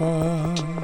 far.